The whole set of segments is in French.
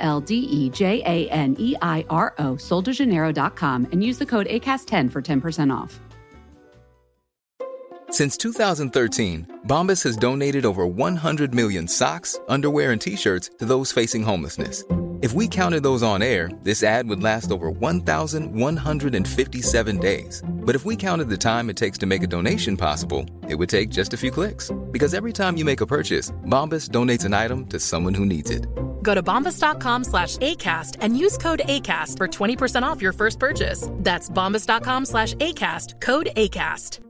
L D E J A N E I R O, soldejaneiro.com, and use the code ACAST10 for 10% off. Since 2013, Bombas has donated over 100 million socks, underwear, and t shirts to those facing homelessness. If we counted those on air, this ad would last over 1,157 days. But if we counted the time it takes to make a donation possible, it would take just a few clicks. Because every time you make a purchase, Bombas donates an item to someone who needs it. Go to bombas.com slash ACAST and use code ACAST for 20% off your first purchase. That's bombas.com slash ACAST, code ACAST.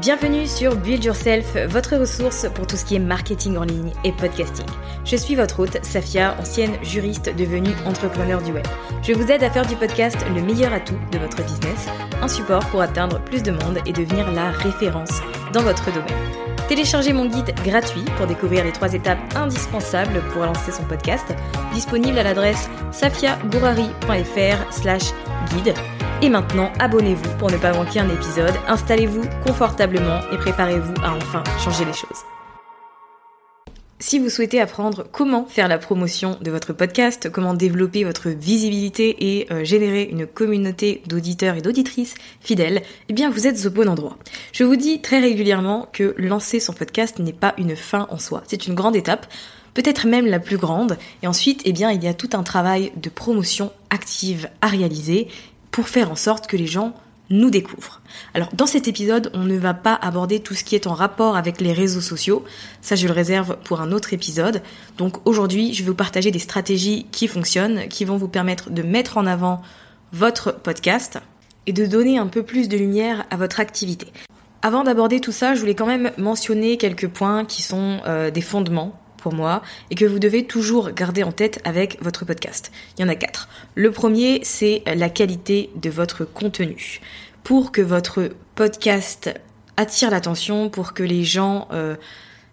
Bienvenue sur Build Yourself, votre ressource pour tout ce qui est marketing en ligne et podcasting. Je suis votre hôte, Safia, ancienne juriste devenue entrepreneur du web. Je vous aide à faire du podcast le meilleur atout de votre business, un support pour atteindre plus de monde et devenir la référence dans votre domaine. Téléchargez mon guide gratuit pour découvrir les trois étapes indispensables pour lancer son podcast, disponible à l'adresse safiagourari.fr slash guide. Et maintenant, abonnez-vous pour ne pas manquer un épisode, installez-vous confortablement et préparez-vous à enfin changer les choses. Si vous souhaitez apprendre comment faire la promotion de votre podcast, comment développer votre visibilité et euh, générer une communauté d'auditeurs et d'auditrices fidèles, eh bien vous êtes au bon endroit. Je vous dis très régulièrement que lancer son podcast n'est pas une fin en soi, c'est une grande étape, peut-être même la plus grande, et ensuite eh bien il y a tout un travail de promotion active à réaliser pour faire en sorte que les gens nous découvrent. Alors dans cet épisode, on ne va pas aborder tout ce qui est en rapport avec les réseaux sociaux, ça je le réserve pour un autre épisode. Donc aujourd'hui, je vais vous partager des stratégies qui fonctionnent, qui vont vous permettre de mettre en avant votre podcast et de donner un peu plus de lumière à votre activité. Avant d'aborder tout ça, je voulais quand même mentionner quelques points qui sont euh, des fondements pour moi et que vous devez toujours garder en tête avec votre podcast. Il y en a quatre. Le premier, c'est la qualité de votre contenu. Pour que votre podcast attire l'attention, pour que les gens euh,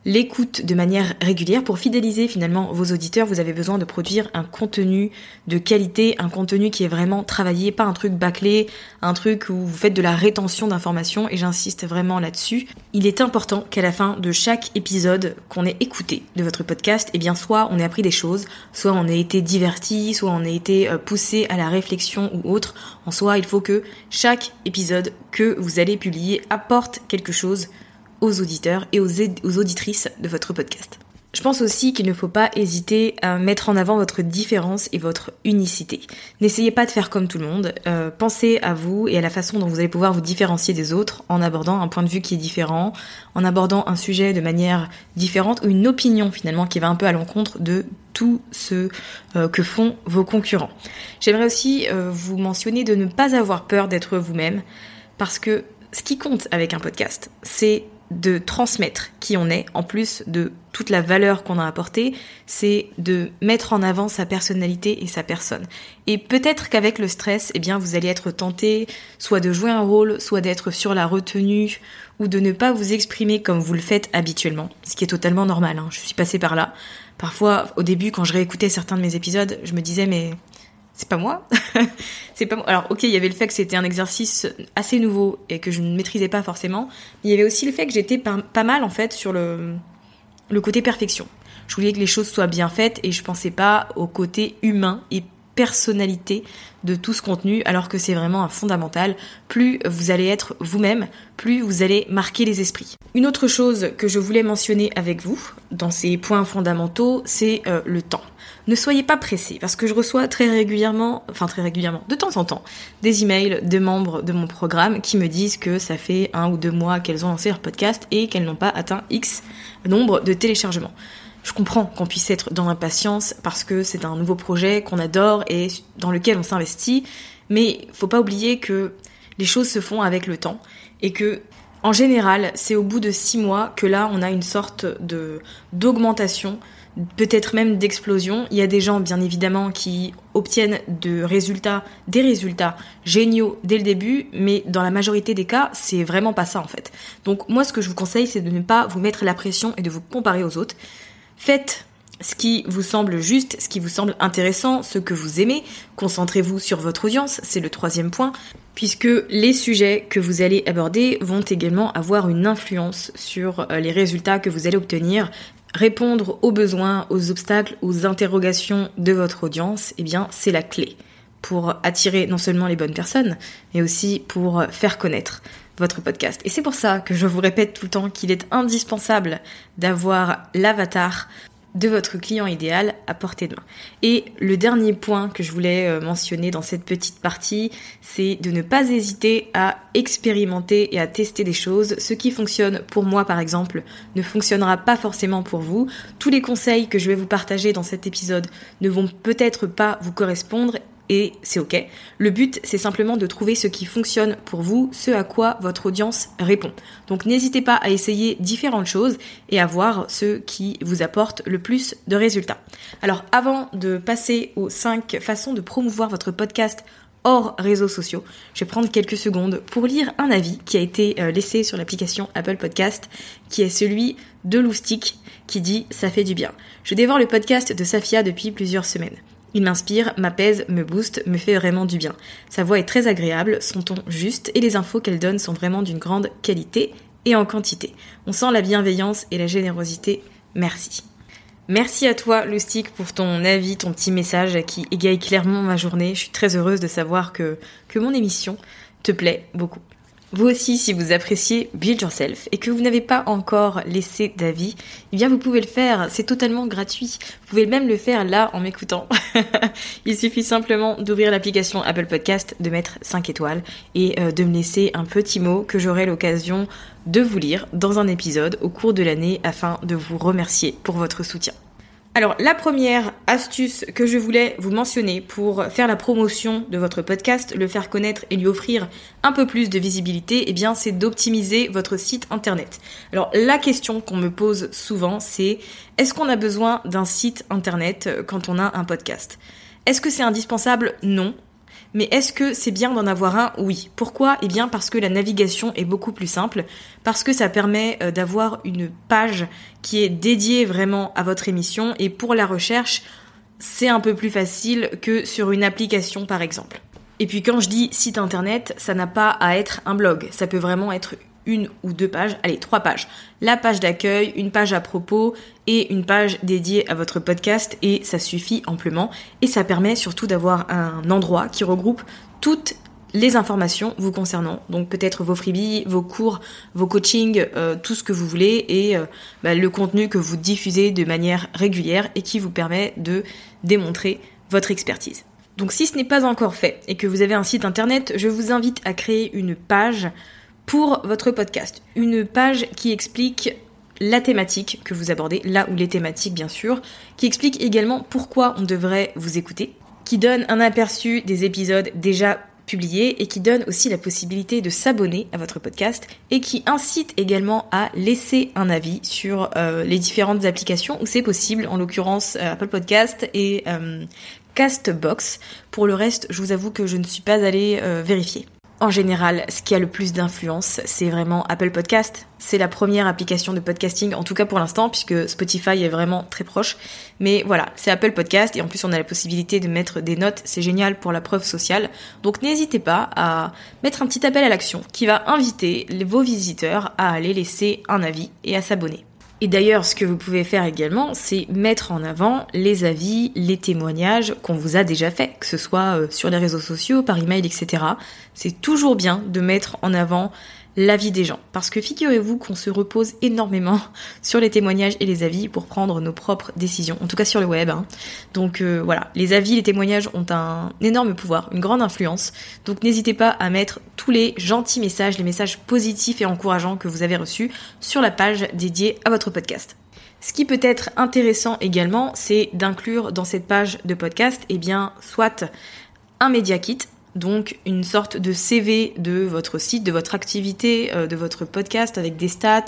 l'écoute de manière régulière. Pour fidéliser finalement vos auditeurs, vous avez besoin de produire un contenu de qualité, un contenu qui est vraiment travaillé, pas un truc bâclé, un truc où vous faites de la rétention d'informations et j'insiste vraiment là-dessus. Il est important qu'à la fin de chaque épisode qu'on ait écouté de votre podcast, eh bien soit on ait appris des choses, soit on ait été diverti, soit on ait été euh, poussé à la réflexion ou autre. En soi, il faut que chaque épisode que vous allez publier apporte quelque chose aux auditeurs et aux, auditrices de votre podcast. Je pense aussi qu'il ne faut pas hésiter à mettre en avant votre différence et votre unicité. N'essayez pas de faire comme tout le monde. Euh, pensez à vous et à la façon dont vous allez pouvoir vous différencier des autres en abordant un point de vue qui est différent, en abordant un sujet de manière différente ou une opinion finalement qui va un peu à l'encontre de tout ce euh, que font vos concurrents. J'aimerais aussi euh, vous mentionner de ne pas avoir peur d'être vous-même parce que ce qui compte avec un podcast, c'est de transmettre qui on est, en plus de toute la valeur qu'on a apportée, c'est de mettre en avant sa personnalité et sa personne. Et peut-être qu'avec le stress, eh bien, vous allez être tenté soit de jouer un rôle, soit d'être sur la retenue, ou de ne pas vous exprimer comme vous le faites habituellement, ce qui est totalement normal. Hein. Je suis passée par là. Parfois, au début, quand je réécoutais certains de mes épisodes, je me disais mais c'est pas moi. c'est pas moi. Alors, ok, il y avait le fait que c'était un exercice assez nouveau et que je ne maîtrisais pas forcément. Il y avait aussi le fait que j'étais pas, mal, en fait, sur le, le côté perfection. Je voulais que les choses soient bien faites et je pensais pas au côté humain et personnalité de tout ce contenu, alors que c'est vraiment un fondamental. Plus vous allez être vous-même, plus vous allez marquer les esprits. Une autre chose que je voulais mentionner avec vous, dans ces points fondamentaux, c'est euh, le temps. Ne soyez pas pressés, parce que je reçois très régulièrement, enfin très régulièrement, de temps en temps, des emails de membres de mon programme qui me disent que ça fait un ou deux mois qu'elles ont lancé leur podcast et qu'elles n'ont pas atteint X nombre de téléchargements. Je comprends qu'on puisse être dans l'impatience parce que c'est un nouveau projet qu'on adore et dans lequel on s'investit, mais faut pas oublier que les choses se font avec le temps et que En général, c'est au bout de six mois que là, on a une sorte d'augmentation peut-être même d'explosion. Il y a des gens, bien évidemment, qui obtiennent de résultats, des résultats géniaux dès le début, mais dans la majorité des cas, c'est vraiment pas ça en fait. Donc moi, ce que je vous conseille, c'est de ne pas vous mettre la pression et de vous comparer aux autres. Faites ce qui vous semble juste, ce qui vous semble intéressant, ce que vous aimez. Concentrez-vous sur votre audience, c'est le troisième point, puisque les sujets que vous allez aborder vont également avoir une influence sur euh, les résultats que vous allez obtenir répondre aux besoins, aux obstacles, aux interrogations de votre audience, eh bien, c'est la clé pour attirer non seulement les bonnes personnes, mais aussi pour faire connaître votre podcast. Et c'est pour ça que je vous répète tout le temps qu'il est indispensable d'avoir l'avatar de votre client idéal à portée de main. Et le dernier point que je voulais euh, mentionner dans cette petite partie, c'est de ne pas hésiter à expérimenter et à tester des choses. Ce qui fonctionne pour moi, par exemple, ne fonctionnera pas forcément pour vous. Tous les conseils que je vais vous partager dans cet épisode ne vont peut-être pas vous correspondre et c'est ok. Le but, c'est simplement de trouver ce qui fonctionne pour vous, ce à quoi votre audience répond. Donc n'hésitez pas à essayer différentes choses et à voir ce qui vous apporte le plus de résultats. Alors avant de passer aux 5 façons de promouvoir votre podcast hors réseaux sociaux. Je vais prendre quelques secondes pour lire un avis qui a été euh, laissé sur l'application Apple Podcast, qui est celui de Loustic, qui dit ça fait du bien. Je dévore le podcast de Safia depuis plusieurs semaines. Il m'inspire, m'apaise, me booste, me fait vraiment du bien. Sa voix est très agréable, son ton juste et les infos qu'elle donne sont vraiment d'une grande qualité et en quantité. On sent la bienveillance et la générosité. Merci. Merci à toi, Lustig, pour ton avis, ton petit message qui égaye clairement ma journée. Je suis très heureuse de savoir que, que mon émission te plaît beaucoup. Vous aussi, si vous appréciez Build Yourself et que vous n'avez pas encore laissé d'avis, eh bien vous pouvez le faire, c'est totalement gratuit. Vous pouvez même le faire là en m'écoutant. Il suffit simplement d'ouvrir l'application Apple Podcast, de mettre 5 étoiles et euh, de me laisser un petit mot que j'aurai l'occasion de vous lire dans un épisode au cours de l'année afin de vous remercier pour votre soutien. Alors la première astuce que je voulais vous mentionner pour faire la promotion de votre podcast, le faire connaître et lui offrir un peu plus de visibilité, eh bien c'est d'optimiser votre site internet. Alors la question qu'on me pose souvent c'est est-ce qu'on a besoin d'un site internet quand on a un podcast? Est-ce que c'est indispensable? Non. Mais est-ce que c'est bien d'en avoir un? Oui. Pourquoi? Eh bien parce que la navigation est beaucoup plus simple, parce que ça permet euh, d'avoir une page qui est dédiée vraiment à votre émission et pour la recherche, c'est un peu plus facile que sur une application par exemple. Et puis quand je dis site internet, ça n'a pas à être un blog, ça peut vraiment être une ou deux pages, allez, trois pages. La page d'accueil, une page à propos et une page dédiée à votre podcast et ça suffit amplement. Et ça permet surtout d'avoir un endroit qui regroupe toutes les informations vous concernant, donc peut-être vos freebies, vos cours, vos coachings, euh, tout ce que vous voulez et euh, bah, le contenu que vous diffusez de manière régulière et qui vous permet de démontrer votre expertise. Donc si ce n'est pas encore fait et que vous avez un site internet, je vous invite à créer une page pour votre podcast. Une page qui explique la thématique que vous abordez, là où les thématiques bien sûr, qui explique également pourquoi on devrait vous écouter, qui donne un aperçu des épisodes déjà publiés et qui donne aussi la possibilité de s'abonner à votre podcast et qui incite également à laisser un avis sur euh, les différentes applications où c'est possible, en l'occurrence euh, Apple Podcast et euh, Castbox. Pour le reste, je vous avoue que je ne suis pas allée vérifier. En général, ce qui a le plus d'influence, c'est vraiment Apple Podcast. C'est la première application de podcasting, en tout cas pour l'instant, puisque Spotify est vraiment très proche. Mais voilà, c'est Apple Podcast et en plus on a la possibilité de mettre des notes, c'est génial pour la preuve sociale. Donc n'hésitez pas à mettre un petit appel à l'action qui va inviter vos visiteurs à aller laisser un avis et à s'abonner. Et d'ailleurs, ce que vous pouvez faire également, c'est mettre en avant les avis, les témoignages qu'on vous a déjà faits, que ce soit euh, sur les réseaux sociaux, par email, etc. C'est toujours bien de mettre en avant l'avis des gens. Parce que figurez-vous qu'on se repose énormément sur les témoignages et les avis pour prendre nos propres décisions, en tout cas sur le web. Hein. Donc euh, voilà, les avis, les témoignages ont un énorme pouvoir, une grande influence. Donc n'hésitez pas à mettre tous les gentils messages, les messages positifs et encourageants que vous avez reçus sur la page dédiée à votre podcast. Ce qui peut être intéressant également, c'est d'inclure dans cette page de podcast, eh bien, soit un média kit, donc une sorte de CV de votre site, de votre activité, euh, de votre podcast avec des stats,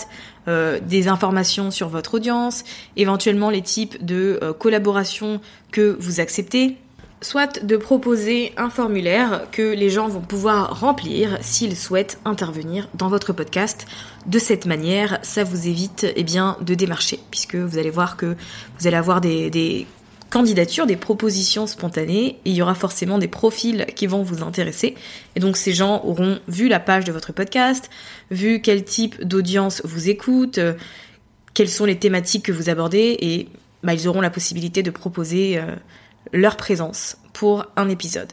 euh, des informations sur votre audience, éventuellement les types de euh, collaborations que vous acceptez, soit de proposer un formulaire que les gens vont pouvoir remplir s'ils souhaitent intervenir dans votre podcast. De cette manière, ça vous évite eh bien, de démarcher, puisque vous allez voir que vous allez avoir des, des candidatures, des propositions spontanées, il y aura forcément des profils qui vont vous intéresser. Et donc ces gens auront vu la page de votre podcast, vu quel type d'audience vous écoute, euh, quelles sont les thématiques que vous abordez, et bah, ils auront la possibilité de proposer euh, leur présence pour un épisode.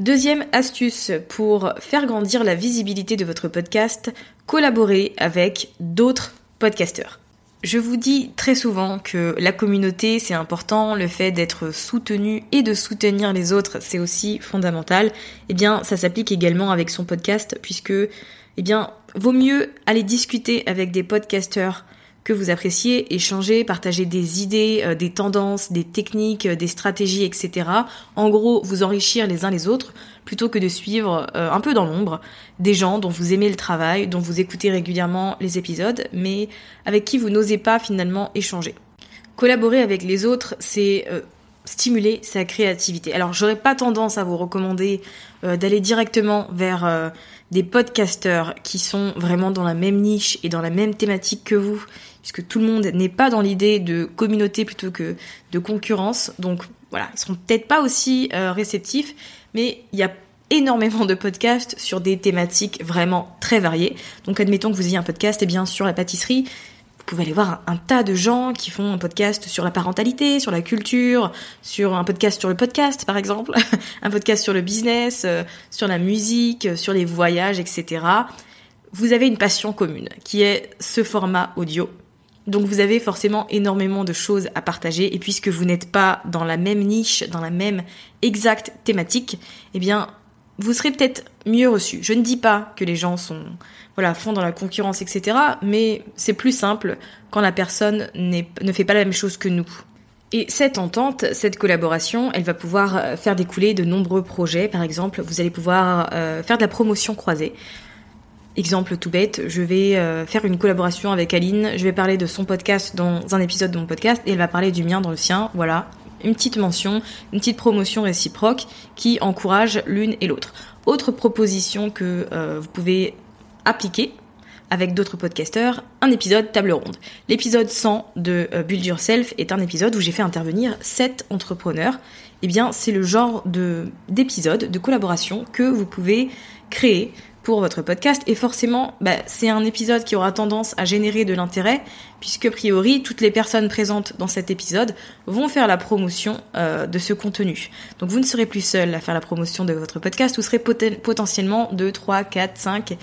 Deuxième astuce pour faire grandir la visibilité de votre podcast, collaborer avec d'autres podcasteurs. Je vous dis très souvent que la communauté c'est important, le fait d'être soutenu et de soutenir les autres c'est aussi fondamental. Eh bien, ça s'applique également avec son podcast puisque, eh bien, vaut mieux aller discuter avec des podcasteurs que vous appréciez, échanger, partager des idées, euh, des tendances, des techniques, euh, des stratégies, etc. En gros, vous enrichir les uns les autres, plutôt que de suivre euh, un peu dans l'ombre des gens dont vous aimez le travail, dont vous écoutez régulièrement les épisodes, mais avec qui vous n'osez pas finalement échanger. Collaborer avec les autres, c'est stimuler sa créativité. Alors j'aurais pas tendance à vous recommander d'aller directement vers des podcasteurs qui sont vraiment dans la même niche et dans la même thématique que vous puisque tout le monde n'est pas dans l'idée de communauté plutôt que de concurrence. Donc voilà, ils seront peut-être pas aussi euh, réceptifs, mais il y a énormément de podcasts sur des thématiques vraiment très variées. Donc admettons que vous ayez un podcast et eh bien sur la pâtisserie, vous pouvez aller voir un, tas de gens qui font un podcast sur la parentalité, sur la culture, sur un podcast sur le podcast par exemple, un podcast sur le business, euh, sur la musique, sur les voyages, etc. Vous avez une passion commune qui est ce format audio donc vous avez forcément énormément de choses à partager et puisque vous n'êtes pas dans la même niche, dans la même exacte thématique, eh bien vous serez peut-être mieux reçu. Je ne dis pas que les gens sont voilà font dans la concurrence etc. Mais c'est plus simple quand la personne ne fait pas la même chose que nous. Et cette entente, cette collaboration, elle va pouvoir euh, faire découler de nombreux projets. Par exemple, vous allez pouvoir euh, faire de la promotion croisée. Exemple tout bête, je vais euh, faire une collaboration avec Aline, je vais parler de son podcast dans un épisode de mon podcast et elle va parler du mien dans le sien, voilà. Une petite mention, une petite promotion réciproque qui encourage l'une et l'autre. Autre proposition que euh, vous pouvez appliquer avec d'autres podcasteurs, un épisode table ronde. L'épisode 100 de euh, Build Yourself est un épisode où j'ai fait intervenir 7 entrepreneurs. Eh bien, c'est le genre de d'épisode, de collaboration que vous pouvez créer pour votre podcast et forcément bah, c'est un épisode qui aura tendance à générer de l'intérêt puisque a priori toutes les personnes présentes dans cet épisode vont faire la promotion euh, de ce contenu. Donc vous ne serez plus seul à faire la promotion de votre podcast, vous serez potentiellement 2, 3, 4, 5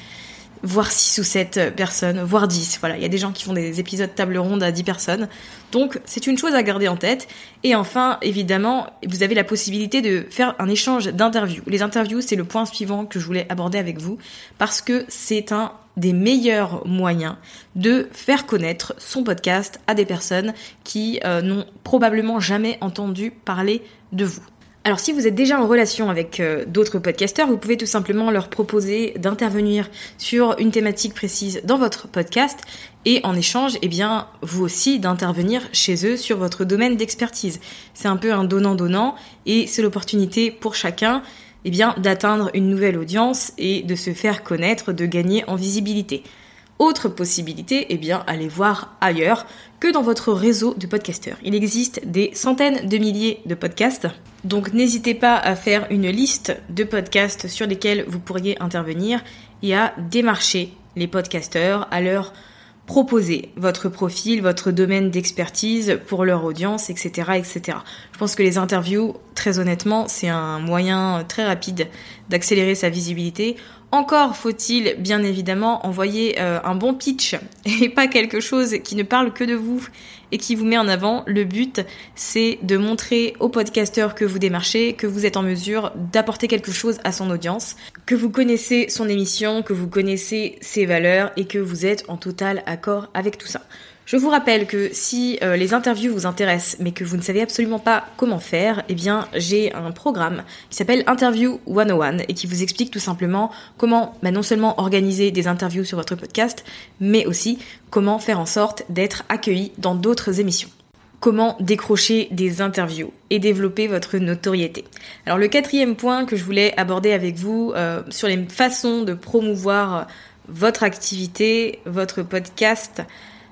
voire 6 ou 7 personnes, voire 10. Voilà, il y a des gens qui font des épisodes table ronde à 10 personnes. Donc, c'est une chose à garder en tête. Et enfin, évidemment, vous avez la possibilité de faire un échange d'interviews. Les interviews, c'est le point suivant que je voulais aborder avec vous parce que c'est un des meilleurs moyens de faire connaître son podcast à des personnes qui euh, n'ont probablement jamais entendu parler de vous. Alors si vous êtes déjà en relation avec euh, d'autres podcasteurs, vous pouvez tout simplement leur proposer d'intervenir sur une thématique précise dans votre podcast et en échange, eh bien, vous aussi d'intervenir chez eux sur votre domaine d'expertise. C'est un peu un donnant-donnant et c'est l'opportunité pour chacun eh d'atteindre une nouvelle audience et de se faire connaître, de gagner en visibilité. Autre possibilité, eh bien, allez voir ailleurs que dans votre réseau de podcasteurs. Il existe des centaines de milliers de podcasts, donc n'hésitez pas à faire une liste de podcasts sur lesquels vous pourriez intervenir et à démarcher les podcasteurs, à leur proposer votre profil, votre domaine d'expertise pour leur audience, etc., etc. Je pense que les interviews, très honnêtement, c'est un moyen très rapide d'accélérer sa visibilité. Encore faut-il bien évidemment envoyer euh, un bon pitch et pas quelque chose qui ne parle que de vous et qui vous met en avant. Le but, c'est de montrer au podcasteur que vous démarchez, que vous êtes en mesure d'apporter quelque chose à son audience, que vous connaissez son émission, que vous connaissez ses valeurs et que vous êtes en total accord avec tout ça. Je vous rappelle que si euh, les interviews vous intéressent mais que vous ne savez absolument pas comment faire, eh bien j'ai un programme qui s'appelle Interview 101 et qui vous explique tout simplement comment bah, non seulement organiser des interviews sur votre podcast, mais aussi comment faire en sorte d'être accueilli dans d'autres émissions comment décrocher des interviews et développer votre notoriété. Alors le quatrième point que je voulais aborder avec vous euh, sur les façons de promouvoir votre activité, votre podcast,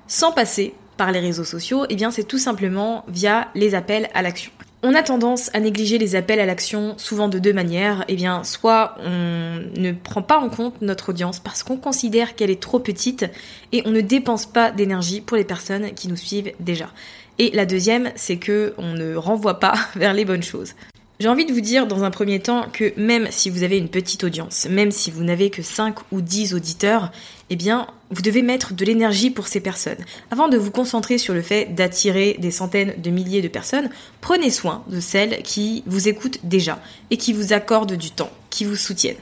sans passer par les réseaux sociaux, eh c'est tout simplement via les appels à l'action. On a tendance à négliger les appels à l'action souvent de deux manières. Eh soit on ne prend pas en compte notre audience parce qu'on considère qu'elle est trop petite et on ne dépense pas d'énergie pour les personnes qui nous suivent déjà. Et la deuxième, c'est que on ne renvoie pas vers les bonnes choses. J'ai envie de vous dire dans un premier temps que même si vous avez une petite audience, même si vous n'avez que 5 ou 10 auditeurs, eh bien, vous devez mettre de l'énergie pour ces personnes. Avant de vous concentrer sur le fait d'attirer des centaines de milliers de personnes, prenez soin de celles qui vous écoutent déjà et qui vous accordent du temps, qui vous soutiennent.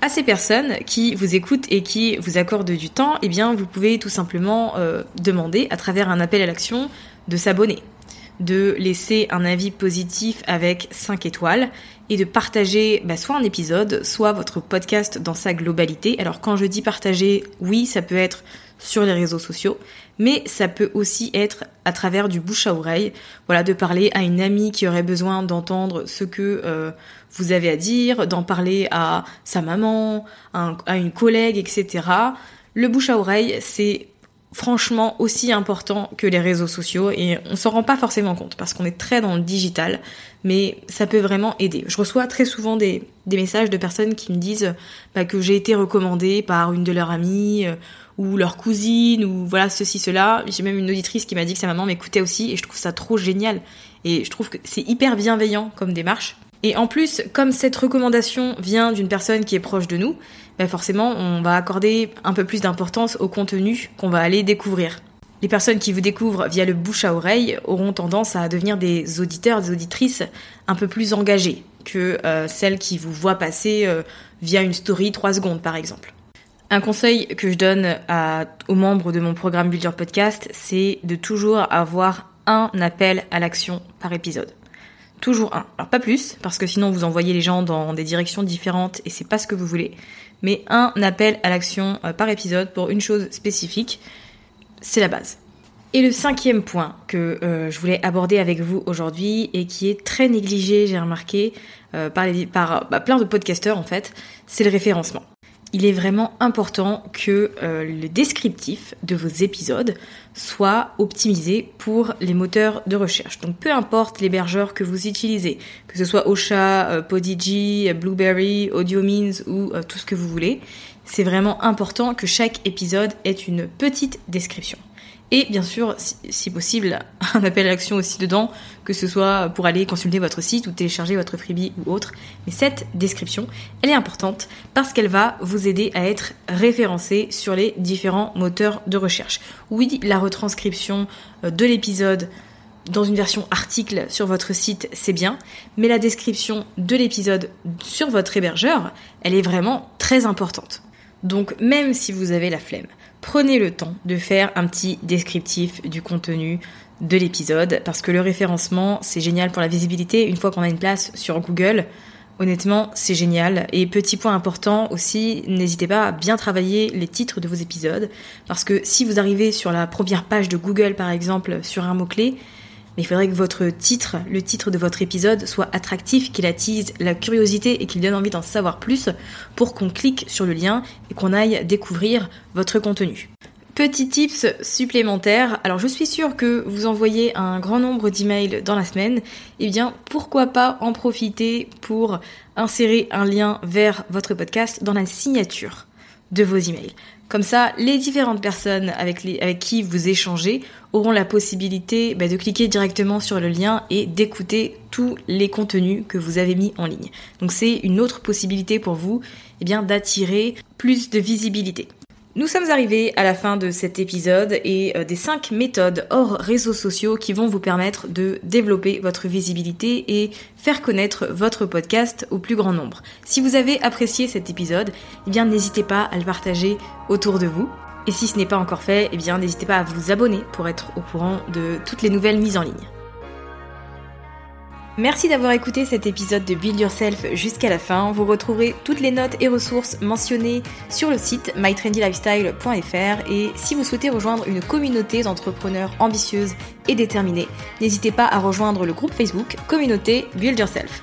À ces personnes qui vous écoutent et qui vous accordent du temps, eh bien, vous pouvez tout simplement euh, demander, à travers un appel à l'action, de s'abonner de laisser un avis positif avec 5 étoiles et de partager bah, soit un épisode, soit votre podcast dans sa globalité. Alors quand je dis partager, oui, ça peut être sur les réseaux sociaux, mais ça peut aussi être à travers du bouche à oreille, voilà, de parler à une amie qui aurait besoin d'entendre ce que euh, vous avez à dire, d'en parler à sa maman, à une collègue, etc. Le bouche à oreille, c'est franchement aussi important que les réseaux sociaux et on s'en rend pas forcément compte parce qu'on est très dans le digital mais ça peut vraiment aider. Je reçois très souvent des, messages de personnes qui me disent bah, que j'ai été recommandée par une de leurs amies euh, ou leur cousine ou voilà ceci cela. J'ai même une auditrice qui m'a dit que sa maman m'écoutait aussi et je trouve ça trop génial et je trouve que c'est hyper bienveillant comme démarche. Et en plus, comme cette recommandation vient d'une personne qui est proche de nous, ben forcément, on va accorder un peu plus d'importance au contenu qu'on va aller découvrir. Les personnes qui vous découvrent via le bouche à oreille auront tendance à devenir des auditeurs, des auditrices un peu plus engagés que euh, celles qui vous voient passer euh, via une story 3 secondes par exemple. Un conseil que je donne aux membres de mon programme Build Your Podcast, c'est de toujours avoir un appel à l'action par épisode. Toujours un. Alors pas plus, parce que sinon vous envoyez les gens dans des directions différentes et c'est pas ce que vous voulez. Mais un appel à l'action euh, par épisode pour une chose spécifique, c'est la base. Et le cinquième point que euh, je voulais aborder avec vous aujourd'hui et qui est très négligé, j'ai remarqué, euh, par, par bah, plein de podcasteurs en fait, c'est le référencement il est vraiment important que euh, le descriptif de vos épisodes soit optimisé pour les moteurs de recherche. Donc peu importe l'hébergeur que vous utilisez, que ce soit Ocha, euh, Podigy, Blueberry, AudioMeans ou euh, tout ce que vous voulez, c'est vraiment important que chaque épisode ait une petite description. Et bien sûr, si, possible, un appel à l'action aussi dedans, que ce soit pour aller consulter votre site ou télécharger votre freebie ou autre. Mais cette description, elle est importante parce qu'elle va vous aider à être référencé sur les différents moteurs de recherche. Oui, la retranscription euh, de l'épisode dans une version article sur votre site, c'est bien, mais la description de l'épisode sur votre hébergeur, elle est vraiment très importante. Donc même si vous avez la flemme, prenez le temps de faire un petit descriptif du contenu de l'épisode parce que le référencement c'est génial pour la visibilité une fois qu'on a une place sur Google. Honnêtement, c'est génial. Et petit point important aussi, n'hésitez pas à bien travailler les titres de vos épisodes. Parce que si vous arrivez sur la première page de Google, par exemple, sur un mot-clé, mais il faudrait que votre titre, le titre de votre épisode, soit attractif, qu'il attise la curiosité et qu'il donne envie d'en savoir plus pour qu'on clique sur le lien et qu'on aille découvrir votre contenu. Petit tips supplémentaire, alors je suis sûre que vous envoyez un grand nombre d'emails dans la semaine, eh bien pourquoi pas en profiter pour insérer un lien vers votre podcast dans la signature de vos emails. Comme ça, les différentes personnes avec, qui vous échangez auront la possibilité bah, de cliquer directement sur le lien et d'écouter tous les contenus que vous avez mis en ligne. Donc c'est une autre possibilité pour vous eh d'attirer plus de visibilité. Nous sommes arrivés à la fin de cet épisode et euh, des 5 méthodes hors réseaux sociaux qui vont vous permettre de développer votre visibilité et faire connaître votre podcast au plus grand nombre. Si vous avez apprécié cet épisode, eh bien n'hésitez pas à le partager autour de vous. Et si ce n'est pas encore fait, eh bien n'hésitez pas à vous abonner pour être au courant de toutes les nouvelles mises en ligne. Merci d'avoir écouté cet épisode de Build Yourself jusqu'à la fin. Vous retrouverez toutes les notes et ressources mentionnées sur le site mytrendylifestyle.fr et si vous souhaitez rejoindre une communauté d'entrepreneurs ambitieuses et déterminées, n'hésitez pas à rejoindre le groupe Facebook Communauté Build Yourself.